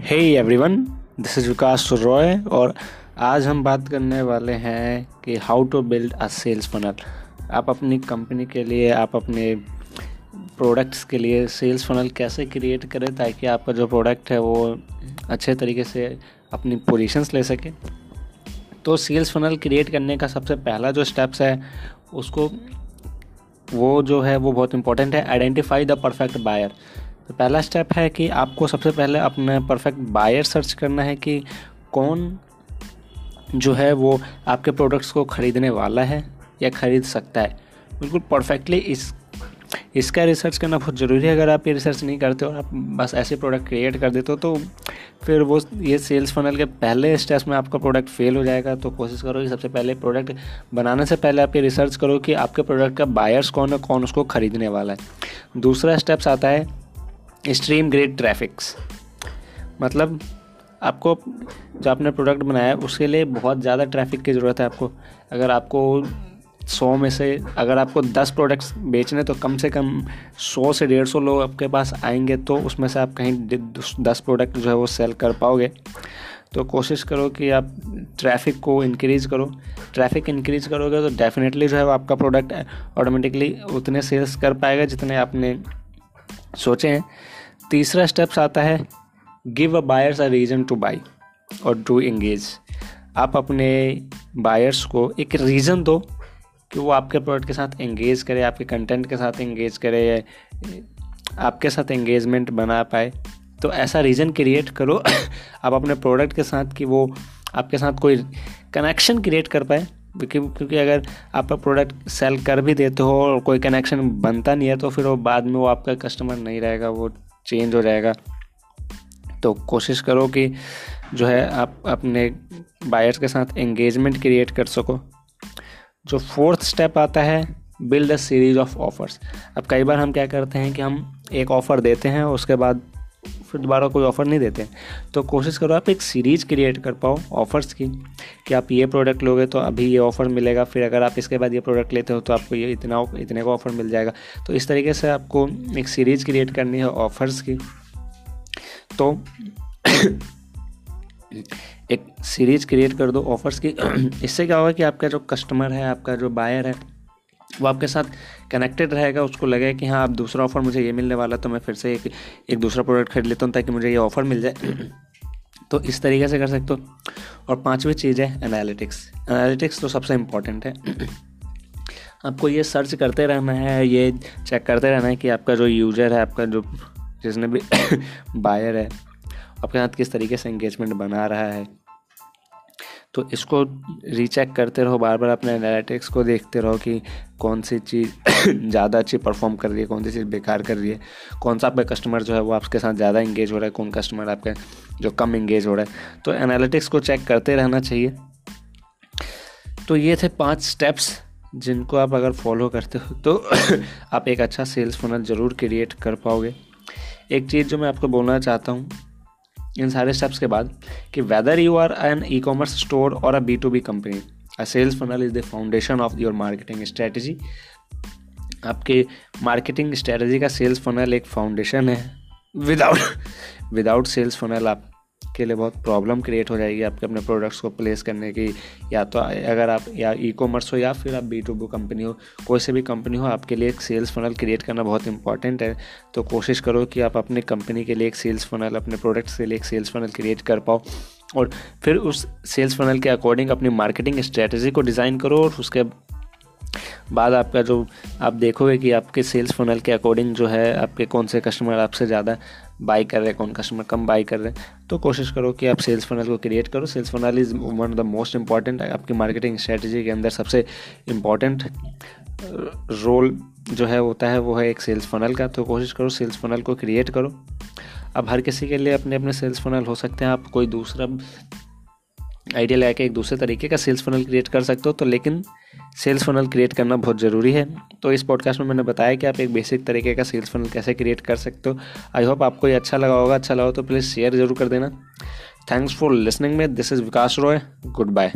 Hey everyone this is Vikas Roy और आज हम बात करने वाले हैं कि how to build a sales funnel आप अपनी कंपनी के लिए, आप अपने प्रोडक्ट्स के लिए सेल्स फनल कैसे क्रिएट करें ताकि आपका जो प्रोडक्ट है वो अच्छे तरीके से अपनी पोजीशंस ले सके? तो सेल्स फनल क्रिएट करने का सबसे पहला जो स्टेप्स है, उसको वो जो है वो बहुत इंपॉर्टेंट है आइडेंटिफाई द परफेक्ट बायर तो पहला स्टेप है कि आपको सबसे पहले अपना परफेक्ट बायर सर्च करना है कि कौन जो है वो आपके प्रोडक्ट्स को ख़रीदने वाला है या ख़रीद सकता है। बिल्कुल परफेक्टली इस, इसका रिसर्च करना बहुत ज़रूरी है। अगर आप ये रिसर्च नहीं करते और आप बस ऐसे प्रोडक्ट क्रिएट कर देते हो तो फिर वो ये सेल्स फनल के पहले स्टेप्स में आपका प्रोडक्ट फेल हो जाएगा। तो कोशिश करो कि सबसे पहले प्रोडक्ट बनाने से पहले आप ये रिसर्च करो कि आपके प्रोडक्ट का बायर्स कौन है, कौन उसको ख़रीदने वाला है। दूसरा स्टेप्स आता है स्ट्रीम ग्रेड ट्रैफिक्स मतलब आपको जो आपने प्रोडक्ट बनाया है उसके लिए बहुत ज़्यादा ट्रैफ़िक की ज़रूरत है आपको। अगर आपको सौ में से, अगर आपको दस प्रोडक्ट्स बेचने तो कम से कम सौ से डेढ़ सौ लोग आपके पास आएँगे तो उसमें से आप कहीं दस प्रोडक्ट जो है वो सेल कर पाओगे। तो कोशिश करो कि आप ट्रैफ़िक को इंक्रीज़ करो। ट्रैफ़िक इंक्रीज़ करोगे तो डेफिनेटली जो है वो आपका प्रोडक्ट ऑटोमेटिकली उतने सेल्स कर पाएगा जितने आपने सोचे हैं। तीसरा स्टेप्स आता है give a buyers a reason to buy और टू इंगेज आप अपने बायर्स को एक रीज़न दो कि वो आपके प्रोडक्ट के साथ एंगेज करे, आपके कंटेंट के साथ एंगेज करे आपके साथ एंगेजमेंट बना पाए। तो ऐसा रीज़न क्रिएट करो। आप अपने प्रोडक्ट के साथ कि वो आपके साथ कोई कनेक्शन क्रिएट कर पाए। क्योंकि क्योंकि अगर आपका प्रोडक्ट सेल कर भी देते हो और कोई कनेक्शन बनता नहीं है तो फिर वो बाद में वो आपका कस्टमर नहीं रहेगा, वो चेंज हो जाएगा। तो कोशिश करो कि जो है आप अपने बायर्स के साथ एंगेजमेंट क्रिएट कर सको। जो फोर्थ स्टेप आता है build a series of offers अब कई बार हम क्या करते हैं कि हम एक ऑफ़र देते हैं, उसके बाद फिर दोबारा कोई ऑफ़र नहीं देते तो कोशिश करो आप एक सीरीज़ क्रिएट कर पाओ ऑफ़र्स की कि आप ये प्रोडक्ट लोगे तो अभी ये ऑफ़र मिलेगा, फिर अगर आप इसके बाद ये प्रोडक्ट लेते हो तो आपको ये इतना, इतने का ऑफ़र मिल जाएगा। तो इस तरीके से आपको एक सीरीज़ क्रिएट करनी है ऑफ़र्स की। तो एक सीरीज़ क्रिएट कर दो ऑफ़र्स की। इससे क्या होगा कि आपका जो कस्टमर है, आपका जो बायर है वो आपके साथ कनेक्टेड रहेगा, उसको लगेगा कि हाँ अब दूसरा ऑफ़र मुझे ये मिलने वाला तो मैं फिर से एक एक दूसरा प्रोडक्ट खरीद लेता हूँ ताकि मुझे ये ऑफ़र मिल जाए। तो इस तरीके से कर सकते हो। और पाँचवीं चीज़ है एनालिटिक्स एनालिटिक्स तो सबसे इंपॉर्टेंट है। आपको ये सर्च करते रहना है, ये चेक करते रहना है कि आपका जो यूज़र है, आपका जो जिसने भी बायर है, आपके साथ किस तरीके से इंगेजमेंट बना रहा है। तो इसको रीचेक करते रहो बार बार अपने एनालिटिक्स को देखते रहो कि कौन सी चीज़ ज़्यादा अच्छी परफॉर्म कर रही है, कौन सी चीज़ बेकार कर रही है, कौन सा आपका कस्टमर जो है वो आपके साथ ज़्यादा इंगेज हो रहा है, कौन कस्टमर आपका जो कम इंगेज हो रहा है। तो एनालिटिक्स को चेक करते रहना चाहिए। तो ये थे पाँच स्टेप्स जिनको आप अगर फॉलो करते हो तो आप एक अच्छा सेल्स फनल ज़रूर क्रिएट कर पाओगे। एक चीज़ जो मैं आपको बोलना चाहता हूँ इन सारे स्टेप्स के बाद कि whether you are an e commerce store और a B to B company a sales funnel is the foundation of your marketing strategy आपके मार्केटिंग स्ट्रेटजी का सेल्स फनल एक फाउंडेशन है. विदाउट विदाउट सेल्स फनल आप के लिए बहुत problem create हो जाएगी आपके अपने प्रोडक्ट्स को प्लेस करने की। या तो अगर आप, या ई कॉमर्स हो, या फिर आप बी टू बी कंपनी हो, कोई से भी कंपनी हो, आपके लिए एक सेल्स फनल क्रिएट करना बहुत इंपॉर्टेंट है। तो कोशिश करो कि आप अपने कंपनी के लिए एक सेल्स फनल अपने प्रोडक्ट्स के लिए एक सेल्स फनल क्रिएट कर पाओ। और फिर उस सेल्स फनल के अकॉर्डिंग अपनी मार्केटिंग स्ट्रेटजी को डिज़ाइन करो और उसके बाद आपका जो, आप देखोगे कि आपके सेल्स फनल के अकॉर्डिंग जो है, आपके कौन से कस्टमर आपसे ज़्यादा बाई कर रहे हैं, कौन कस्टमर कम बाई कर रहे हैं तो कोशिश करो कि आप सेल्स फनल को क्रिएट करो। Sales funnel is one of the most important आपकी मार्केटिंग स्ट्रेटजी के अंदर सबसे इंपॉर्टेंट रोल जो है होता है, वो है एक सेल्स फनल का। तो कोशिश करो सेल्स फनल को क्रिएट करो। अब हर किसी के लिए अपने अपने सेल्स फनल हो सकते हैं। आप कोई दूसरा आइडिया लगा के एक दूसरे तरीके का सेल्स फनल क्रिएट कर सकते हो तो लेकिन सेल्स फनल क्रिएट करना बहुत ज़रूरी है। तो इस पॉडकास्ट में मैंने बताया कि आप एक बेसिक तरीके का सेल्स फनल कैसे क्रिएट कर सकते हो। आई होप आपको ये अच्छा लगा होगा। अच्छा लगा हो तो प्लीज़ शेयर ज़रूर कर देना। थैंक्स फॉर लिसनिंग में। This is Vikas Roy good bye